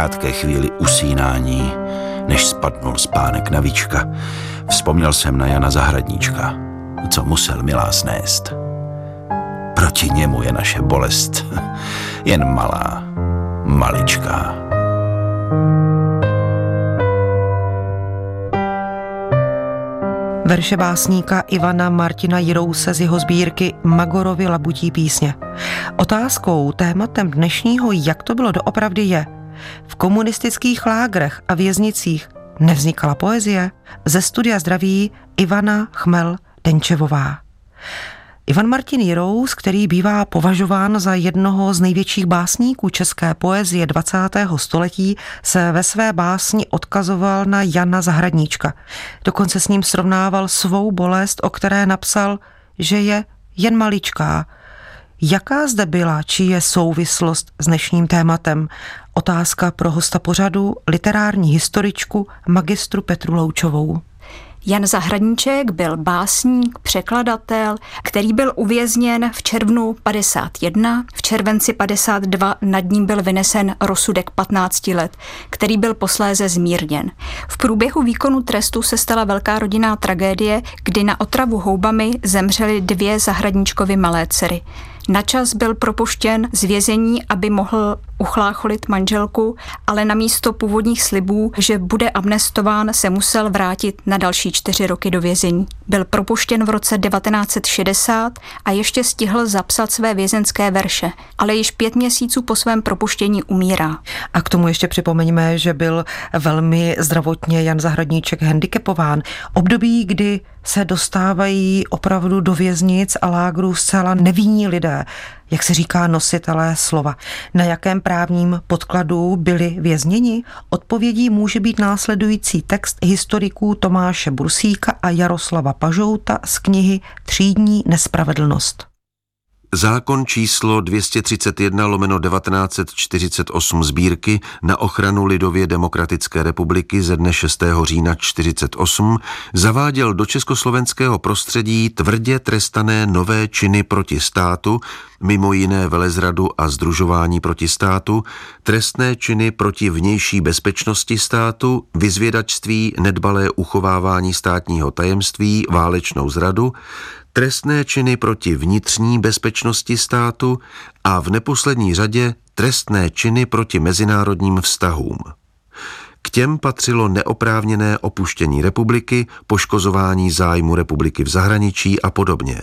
krátké chvíli usínání, než spadnul spánek na víčka, vzpomněl jsem na Jana Zahradníčka, co musel milá snést. Proti němu je naše bolest jen malá, maličká. Verše básníka Ivana Martina Jirouse z jeho sbírky Magorovi labutí písně. Otázkou, tématem dnešního Jak to bylo doopravdy je, v komunistických lágrech a věznicích nevznikala poezie? Ze studia zdraví Ivana Chmel Denčevová. Ivan Martin Jirous, který bývá považován za jednoho z největších básníků české poezie 20. století, se ve své básni odkazoval na Jana Zahradníčka. Dokonce s ním srovnával svou bolest, o které napsal, že je jen maličká. Jaká zde byla, či je souvislost s dnešním tématem? Otázka pro hosta pořadu, literární historičku, magistru Petru Loučovou. Jan Zahradníček byl básník, překladatel, který byl uvězněn v červnu 51, v červenci 52 nad ním byl vynesen rozsudek 15 let, který byl posléze zmírněn. V průběhu výkonu trestu se stala velká rodinná tragédie, kdy na otravu houbami zemřely dvě Zahradníčkovy malé dcery. Načas byl propuštěn z vězení, aby mohl uchlácholit manželku, ale na místo původních slibů, že bude amnestován, se musel vrátit na další čtyři roky do vězení. Byl propuštěn v roce 1960 a ještě stihl zapsat své vězenské verše, ale již pět měsíců po svém propuštění umírá. A k tomu ještě připomeňme, že byl velmi zdravotně Jan Zahradníček handicapován. Období, kdy se dostávají opravdu do věznic a lágrů zcela nevinní lidé, jak se říká nositelé slova. Na jakém právním podkladu byli vězněni? Odpovědí může být následující text historiků Tomáše Bursíka a Jaroslava Pažouta z knihy Třídní nespravedlnost. Zákon číslo 231 lomeno 1948 sbírky na ochranu Lidově demokratické republiky ze dne 6. října 48 zaváděl do československého prostředí tvrdě trestané nové činy proti státu, mimo jiné velezradu a združování proti státu, trestné činy proti vnější bezpečnosti státu, vyzvědačství, nedbalé uchovávání státního tajemství, válečnou zradu, trestné činy proti vnitřní bezpečnosti státu a v neposlední řadě trestné činy proti mezinárodním vztahům. K těm patřilo neoprávněné opuštění republiky, poškozování zájmu republiky v zahraničí a podobně.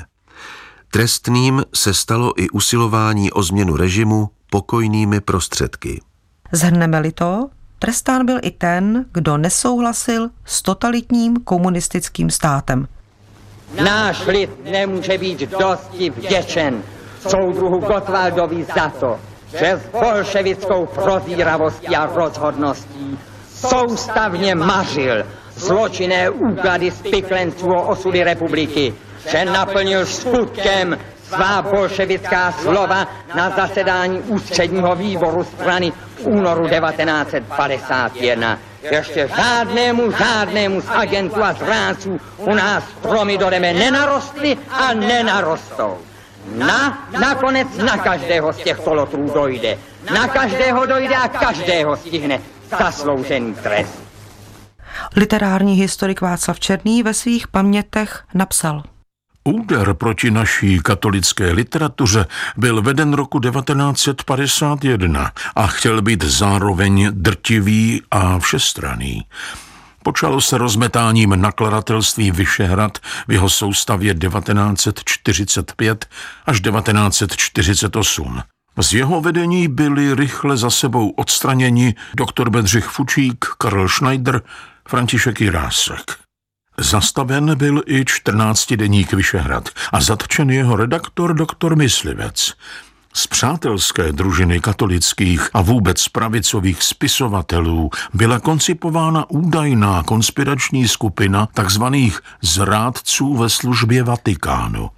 Trestným se stalo i usilování o změnu režimu pokojnými prostředky. Zhrneme-li to, trestán byl i ten, kdo nesouhlasil s totalitním komunistickým státem – Náš lid nemůže být dosti vděčen. Soudruhu Gotwaldovi za to, že s bolševickou prozíravostí a rozhodností soustavně mařil zločinné úklady spiklenců o osudy republiky, že naplnil skutkem svá bolševická slova na zasedání ústředního výboru strany v únoru 1951 ještě žádnému, žádnému z agentů a zrádců u nás stromy do nebe nenarostly a nenarostou. Na, nakonec na každého z těchto lotrů dojde. Na každého dojde a každého stihne zasloužený trest. Literární historik Václav Černý ve svých pamětech napsal – Úder proti naší katolické literatuře byl veden roku 1951 a chtěl být zároveň drtivý a všestraný. Počalo se rozmetáním nakladatelství Vyšehrad v jeho soustavě 1945 až 1948. Z jeho vedení byli rychle za sebou odstraněni doktor Bedřich Fučík, Karl Schneider, František Jirásek. Zastaven byl i 14-deník Vyšehrad a zatčen jeho redaktor doktor Myslivec. Z přátelské družiny katolických a vůbec pravicových spisovatelů byla koncipována údajná konspirační skupina takzvaných zrádců ve službě Vatikánu.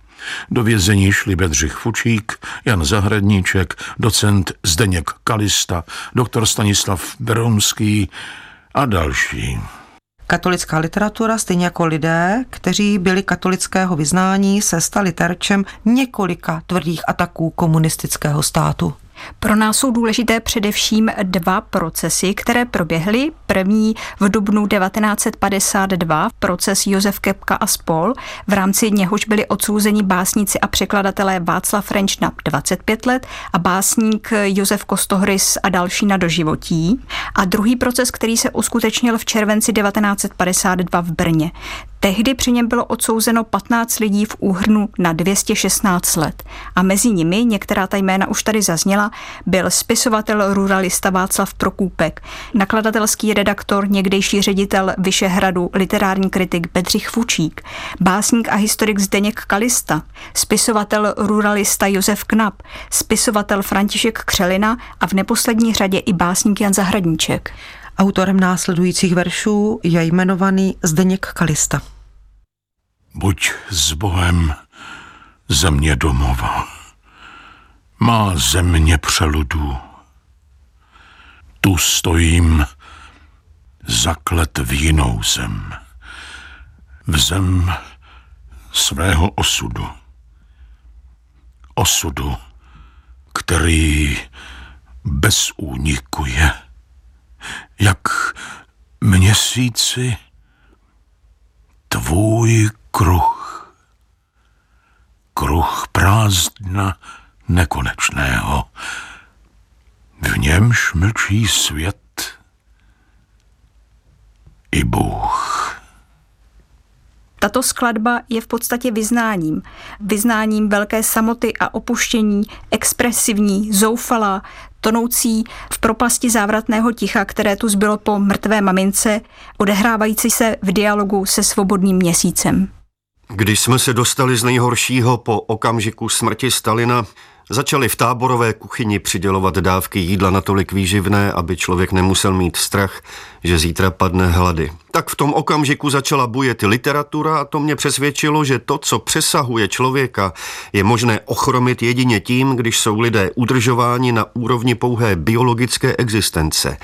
Do vězení šli Bedřich Fučík, Jan Zahradníček, docent Zdeněk Kalista, doktor Stanislav Beronský a další. Katolická literatura, stejně jako lidé, kteří byli katolického vyznání, se stali terčem několika tvrdých ataků komunistického státu. Pro nás jsou důležité především dva procesy, které proběhly. První v dubnu 1952, proces Josef Kepka a spol, v rámci něhož byli odsouzeni básníci a překladatelé Václav French na 25 let a básník Josef Kostohrys a další na doživotí. A druhý proces, který se uskutečnil v červenci 1952 v Brně. Tehdy při něm bylo odsouzeno 15 lidí v úhrnu na 216 let. A mezi nimi, některá ta jména už tady zazněla, byl spisovatel ruralista Václav Prokůpek, nakladatelský redaktor, někdejší ředitel Vyšehradu, literární kritik Bedřich Fučík, básník a historik Zdeněk Kalista, spisovatel ruralista Josef Knap, spisovatel František Křelina a v neposlední řadě i básník Jan Zahradníček. Autorem následujících veršů je jmenovaný Zdeněk Kalista. Buď s Bohem země domova, má země přeludů. Tu stojím zaklet v jinou zem, v zem svého osudu. Osudu, který bez úniku je jak měsíci tvůj kruh, kruh prázdna nekonečného, v němž mlčí svět i Bůh. Tato skladba je v podstatě vyznáním. Vyznáním velké samoty a opuštění, expresivní, zoufalá, tonoucí v propasti závratného ticha, které tu zbylo po mrtvé mamince, odehrávající se v dialogu se svobodným měsícem. Když jsme se dostali z nejhoršího po okamžiku smrti Stalina, Začali v táborové kuchyni přidělovat dávky jídla natolik výživné, aby člověk nemusel mít strach, že zítra padne hlady. Tak v tom okamžiku začala bujet literatura a to mě přesvědčilo, že to, co přesahuje člověka, je možné ochromit jedině tím, když jsou lidé udržováni na úrovni pouhé biologické existence.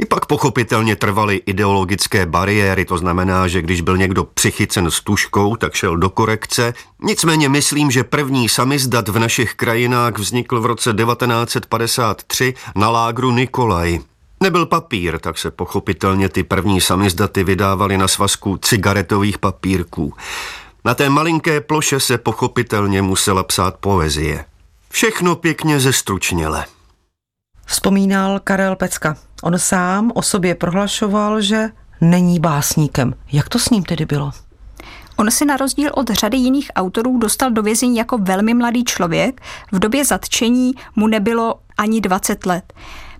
I pak pochopitelně trvaly ideologické bariéry, to znamená, že když byl někdo přichycen s tuškou, tak šel do korekce. Nicméně myslím, že první samizdat v našich krajinách vznikl v roce 1953 na lágru Nikolaj. Nebyl papír, tak se pochopitelně ty první samizdaty vydávaly na svazku cigaretových papírků. Na té malinké ploše se pochopitelně musela psát poezie. Všechno pěkně zestručněle. Vzpomínal Karel Pecka. On sám o sobě prohlašoval, že není básníkem. Jak to s ním tedy bylo? On si na rozdíl od řady jiných autorů dostal do vězení jako velmi mladý člověk. V době zatčení mu nebylo ani 20 let.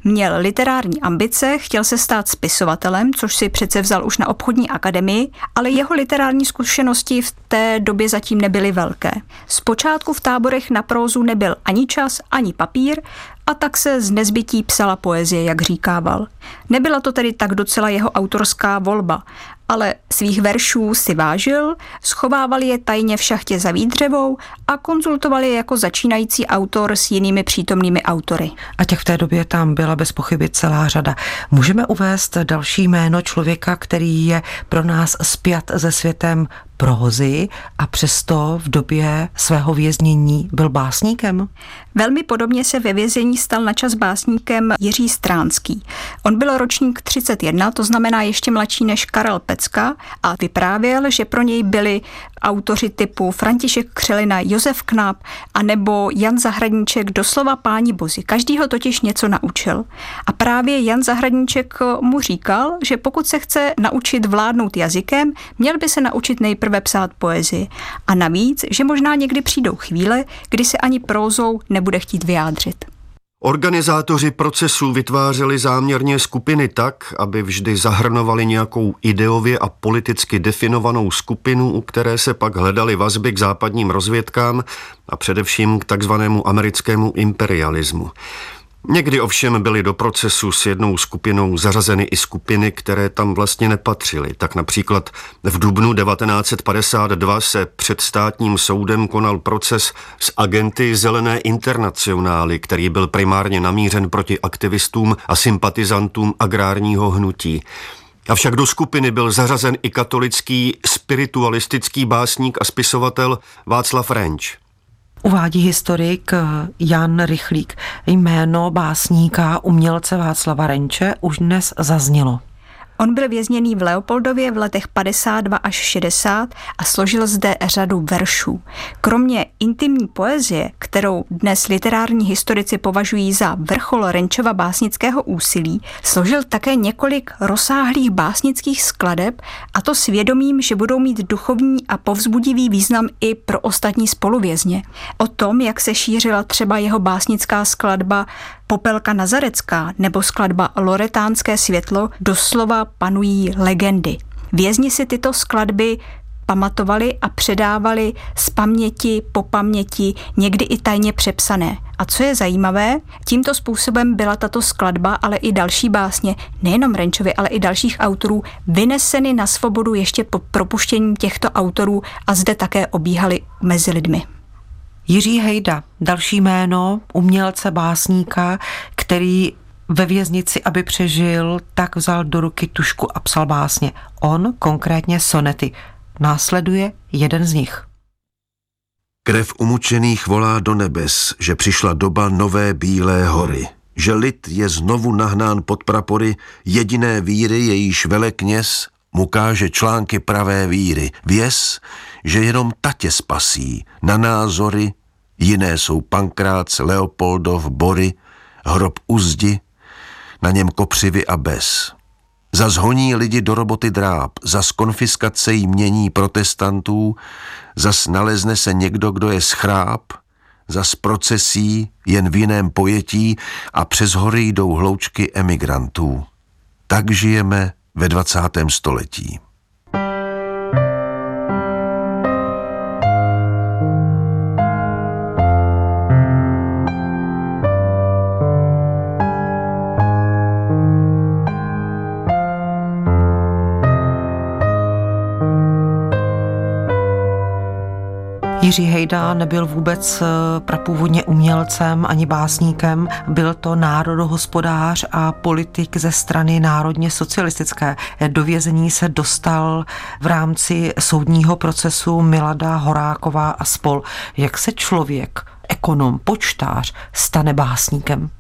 Měl literární ambice, chtěl se stát spisovatelem, což si přece vzal už na obchodní akademii, ale jeho literární zkušenosti v té době zatím nebyly velké. Zpočátku v táborech na prózu nebyl ani čas, ani papír a tak se z nezbytí psala poezie, jak říkával. Nebyla to tedy tak docela jeho autorská volba, ale svých veršů si vážil, schovával je tajně v šachtě za výdřevou a konzultoval je jako začínající autor s jinými přítomnými autory. A těch v té době tam byla bez pochyby celá řada. Můžeme uvést další jméno člověka, který je pro nás spjat se světem prohozy a přesto v době svého věznění byl básníkem? Velmi podobně se ve vězení stal na čas básníkem Jiří Stránský. On byl ročník 31, to znamená ještě mladší než Karel Pecka a vyprávěl, že pro něj byli autoři typu František Křelina, Josef Knap a nebo Jan Zahradníček doslova páni bozy. Každý ho totiž něco naučil. A právě Jan Zahradníček mu říkal, že pokud se chce naučit vládnout jazykem, měl by se naučit nejprve psát poezii. A navíc, že možná někdy přijdou chvíle, kdy se ani prózou nebude chtít vyjádřit. Organizátoři procesů vytvářeli záměrně skupiny tak, aby vždy zahrnovali nějakou ideově a politicky definovanou skupinu, u které se pak hledali vazby k západním rozvědkám a především k takzvanému americkému imperialismu. Někdy ovšem byly do procesu s jednou skupinou zařazeny i skupiny, které tam vlastně nepatřily. Tak například v dubnu 1952 se před státním soudem konal proces s agenty Zelené internacionály, který byl primárně namířen proti aktivistům a sympatizantům agrárního hnutí. Avšak do skupiny byl zařazen i katolický spiritualistický básník a spisovatel Václav Renč. Uvádí historik Jan Rychlík. Jméno básníka umělce Václava Renče už dnes zaznělo. On byl vězněný v Leopoldově v letech 52 až 60 a složil zde řadu veršů. Kromě intimní poezie, kterou dnes literární historici považují za vrchol Renčova básnického úsilí, složil také několik rozsáhlých básnických skladeb a to svědomím, že budou mít duchovní a povzbudivý význam i pro ostatní spoluvězně. O tom, jak se šířila třeba jeho básnická skladba Popelka Nazarecká nebo skladba Loretánské světlo doslova panují legendy. Vězni si tyto skladby pamatovali a předávali z paměti po paměti, někdy i tajně přepsané. A co je zajímavé, tímto způsobem byla tato skladba, ale i další básně, nejenom Renčovi, ale i dalších autorů, vyneseny na svobodu ještě po propuštění těchto autorů a zde také obíhali mezi lidmi. Jiří Hejda, další jméno umělce, básníka, který ve věznici, aby přežil, tak vzal do ruky tušku a psal básně. On konkrétně sonety. Následuje jeden z nich. Krev umučených volá do nebes, že přišla doba nové bílé hory, že lid je znovu nahnán pod prapory jediné víry, jejíž velekněz mu káže články pravé víry. Věz, že jenom tatě spasí, na názory, jiné jsou Pankrác, Leopoldov, Bory, hrob Uzdi, na něm kopřivy a bez. Za zhoní lidi do roboty dráp, za konfiskace mění protestantů, zas nalezne se někdo, kdo je schráp, za procesí jen v jiném pojetí a přes hory jdou hloučky emigrantů. Tak žijeme ve 20. století. Jiří Hejda nebyl vůbec eh, prapůvodně umělcem ani básníkem, byl to národohospodář a politik ze strany národně socialistické. Do vězení se dostal v rámci soudního procesu Milada Horáková a spol. Jak se člověk, ekonom, počtář stane básníkem?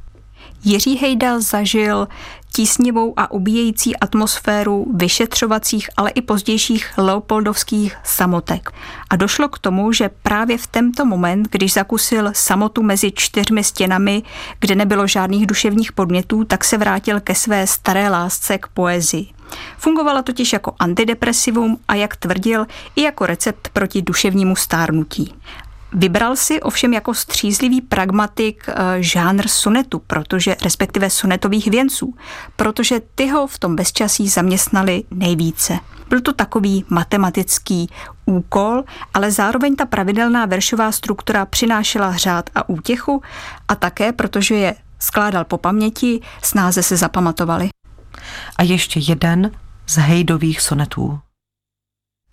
Jiří Hejda zažil tísnivou a ubíjející atmosféru vyšetřovacích, ale i pozdějších leopoldovských samotek. A došlo k tomu, že právě v tento moment, když zakusil samotu mezi čtyřmi stěnami, kde nebylo žádných duševních podmětů, tak se vrátil ke své staré lásce k poezii. Fungovala totiž jako antidepresivum a jak tvrdil, i jako recept proti duševnímu stárnutí. Vybral si ovšem jako střízlivý pragmatik eh, žánr sonetu, protože respektive sonetových věnců, protože ty ho v tom bezčasí zaměstnali nejvíce. Byl to takový matematický úkol, ale zároveň ta pravidelná veršová struktura přinášela řád a útěchu a také, protože je skládal po paměti, snáze se zapamatovali. A ještě jeden z hejdových sonetů.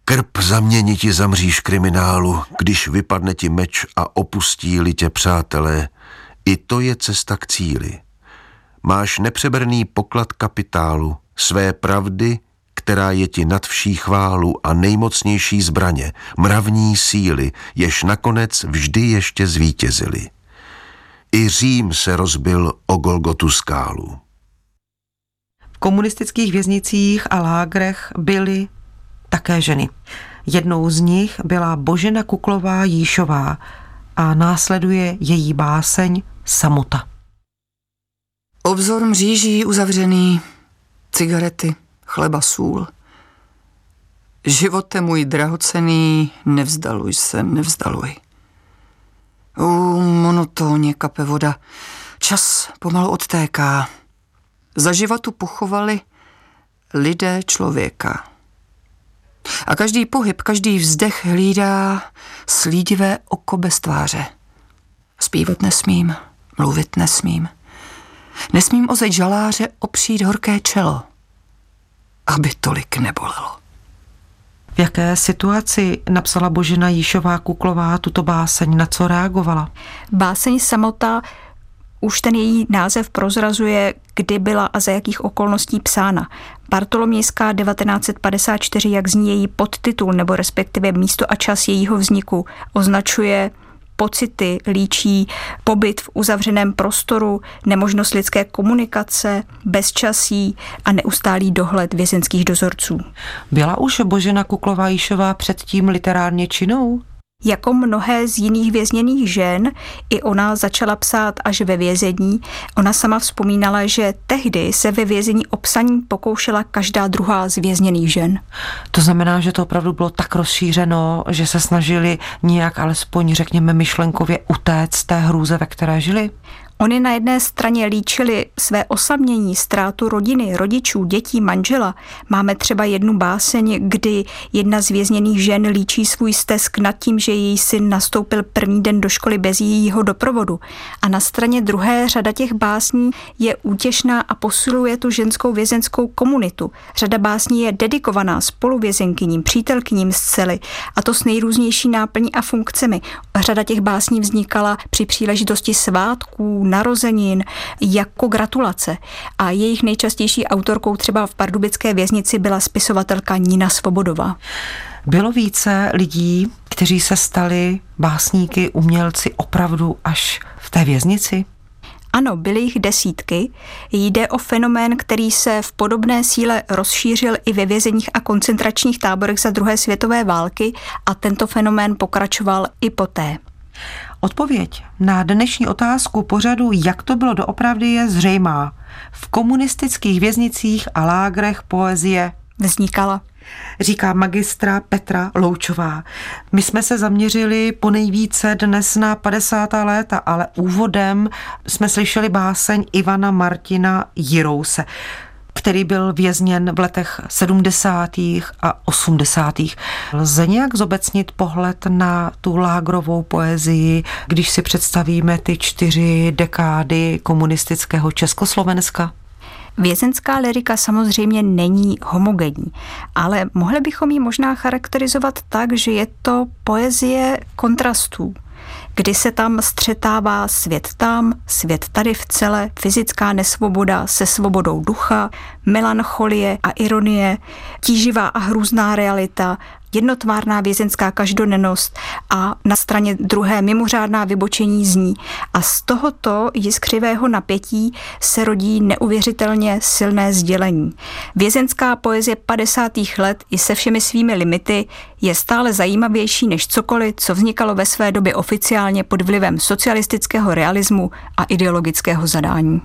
Krp zamění ti zamříš kriminálu, když vypadne ti meč a opustí tě přátelé. I to je cesta k cíli. Máš nepřeberný poklad kapitálu, své pravdy, která je ti nad vší chválu a nejmocnější zbraně, mravní síly, jež nakonec vždy ještě zvítězili. I Řím se rozbil o Golgotu skálu. V komunistických věznicích a lágrech byly také ženy. Jednou z nich byla Božena Kuklová Jíšová a následuje její báseň Samota. Obzor mříží uzavřený, cigarety, chleba, sůl. Živote můj drahocený, nevzdaluj se, nevzdaluj. U, monotónně kape voda, čas pomalu odtéká. Za životu pochovali lidé člověka. A každý pohyb, každý vzdech hlídá slídivé oko bez tváře. Zpívat nesmím, mluvit nesmím. Nesmím o zeď žaláře opřít horké čelo, aby tolik nebolelo. V jaké situaci napsala Božena Jíšová Kuklová tuto báseň, na co reagovala? Báseň samota už ten její název prozrazuje, kdy byla a za jakých okolností psána. Bartolomějská 1954, jak zní její podtitul, nebo respektive místo a čas jejího vzniku, označuje pocity, líčí pobyt v uzavřeném prostoru, nemožnost lidské komunikace, bezčasí a neustálý dohled vězenských dozorců. Byla už Božena Kuklová-Jíšová předtím literárně činou? Jako mnohé z jiných vězněných žen, i ona začala psát až ve vězení. Ona sama vzpomínala, že tehdy se ve vězení o psaní pokoušela každá druhá z vězněných žen. To znamená, že to opravdu bylo tak rozšířeno, že se snažili nějak alespoň, řekněme, myšlenkově utéct té hrůze, ve které žili? Oni na jedné straně líčili své osamění, ztrátu rodiny, rodičů, dětí, manžela. Máme třeba jednu báseň, kdy jedna z vězněných žen líčí svůj stesk nad tím, že její syn nastoupil první den do školy bez jejího doprovodu. A na straně druhé řada těch básní je útěšná a posiluje tu ženskou vězenskou komunitu. Řada básní je dedikovaná spoluvězenkyním, přítelkyním z cely a to s nejrůznější náplní a funkcemi. Řada těch básní vznikala při příležitosti svátků, narozenin jako gratulace. A jejich nejčastější autorkou třeba v pardubické věznici byla spisovatelka Nina Svobodová. Bylo více lidí, kteří se stali básníky, umělci opravdu až v té věznici? Ano, byly jich desítky. Jde o fenomén, který se v podobné síle rozšířil i ve vězeních a koncentračních táborech za druhé světové války a tento fenomén pokračoval i poté. Odpověď na dnešní otázku pořadu, jak to bylo doopravdy, je zřejmá. V komunistických věznicích a lágrech poezie vznikala říká magistra Petra Loučová. My jsme se zaměřili po nejvíce dnes na 50. léta, ale úvodem jsme slyšeli báseň Ivana Martina Jirouse který byl vězněn v letech 70. a 80. Lze nějak zobecnit pohled na tu lágrovou poezii, když si představíme ty čtyři dekády komunistického Československa? Vězenská lirika samozřejmě není homogenní, ale mohli bychom ji možná charakterizovat tak, že je to poezie kontrastů kdy se tam střetává svět tam, svět tady v celé, fyzická nesvoboda se svobodou ducha, melancholie a ironie, tíživá a hrůzná realita, jednotvárná vězenská každodennost a na straně druhé mimořádná vybočení z ní. A z tohoto jiskřivého napětí se rodí neuvěřitelně silné sdělení. Vězenská poezie 50. let i se všemi svými limity je stále zajímavější než cokoliv, co vznikalo ve své době oficiálně pod vlivem socialistického realismu a ideologického zadání.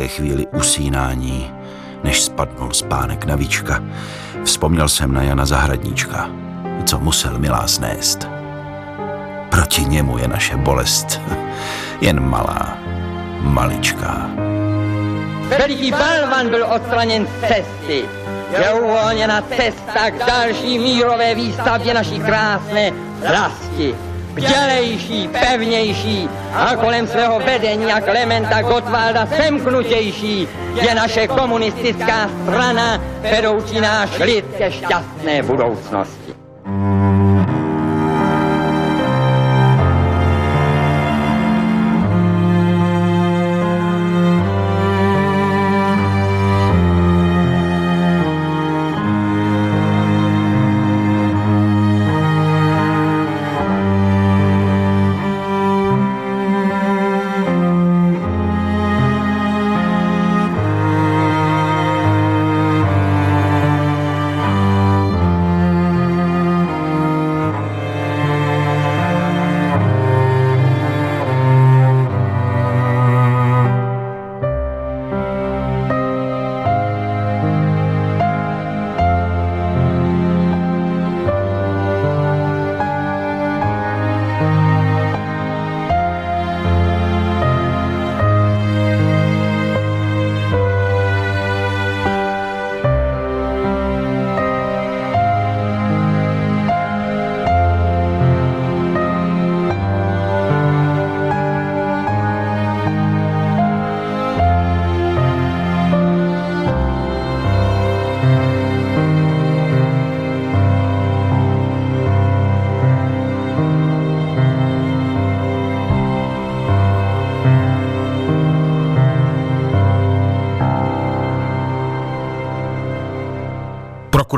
Krátké chvíli usínání, než spadnul spánek na víčka, vzpomněl jsem na Jana Zahradníčka, co musel milá snést. Proti němu je naše bolest jen malá, maličká. Veliký balvan byl odstraněn z cesty. Je uvolněna cesta k další mírové výstavě naší krásné vlasti bdělejší, pevnější a kolem svého vedení a Klementa Gottwalda semknutější je naše komunistická strana, vedoucí náš lid ke šťastné budoucnosti.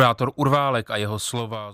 Kurátor Urválek a jeho slova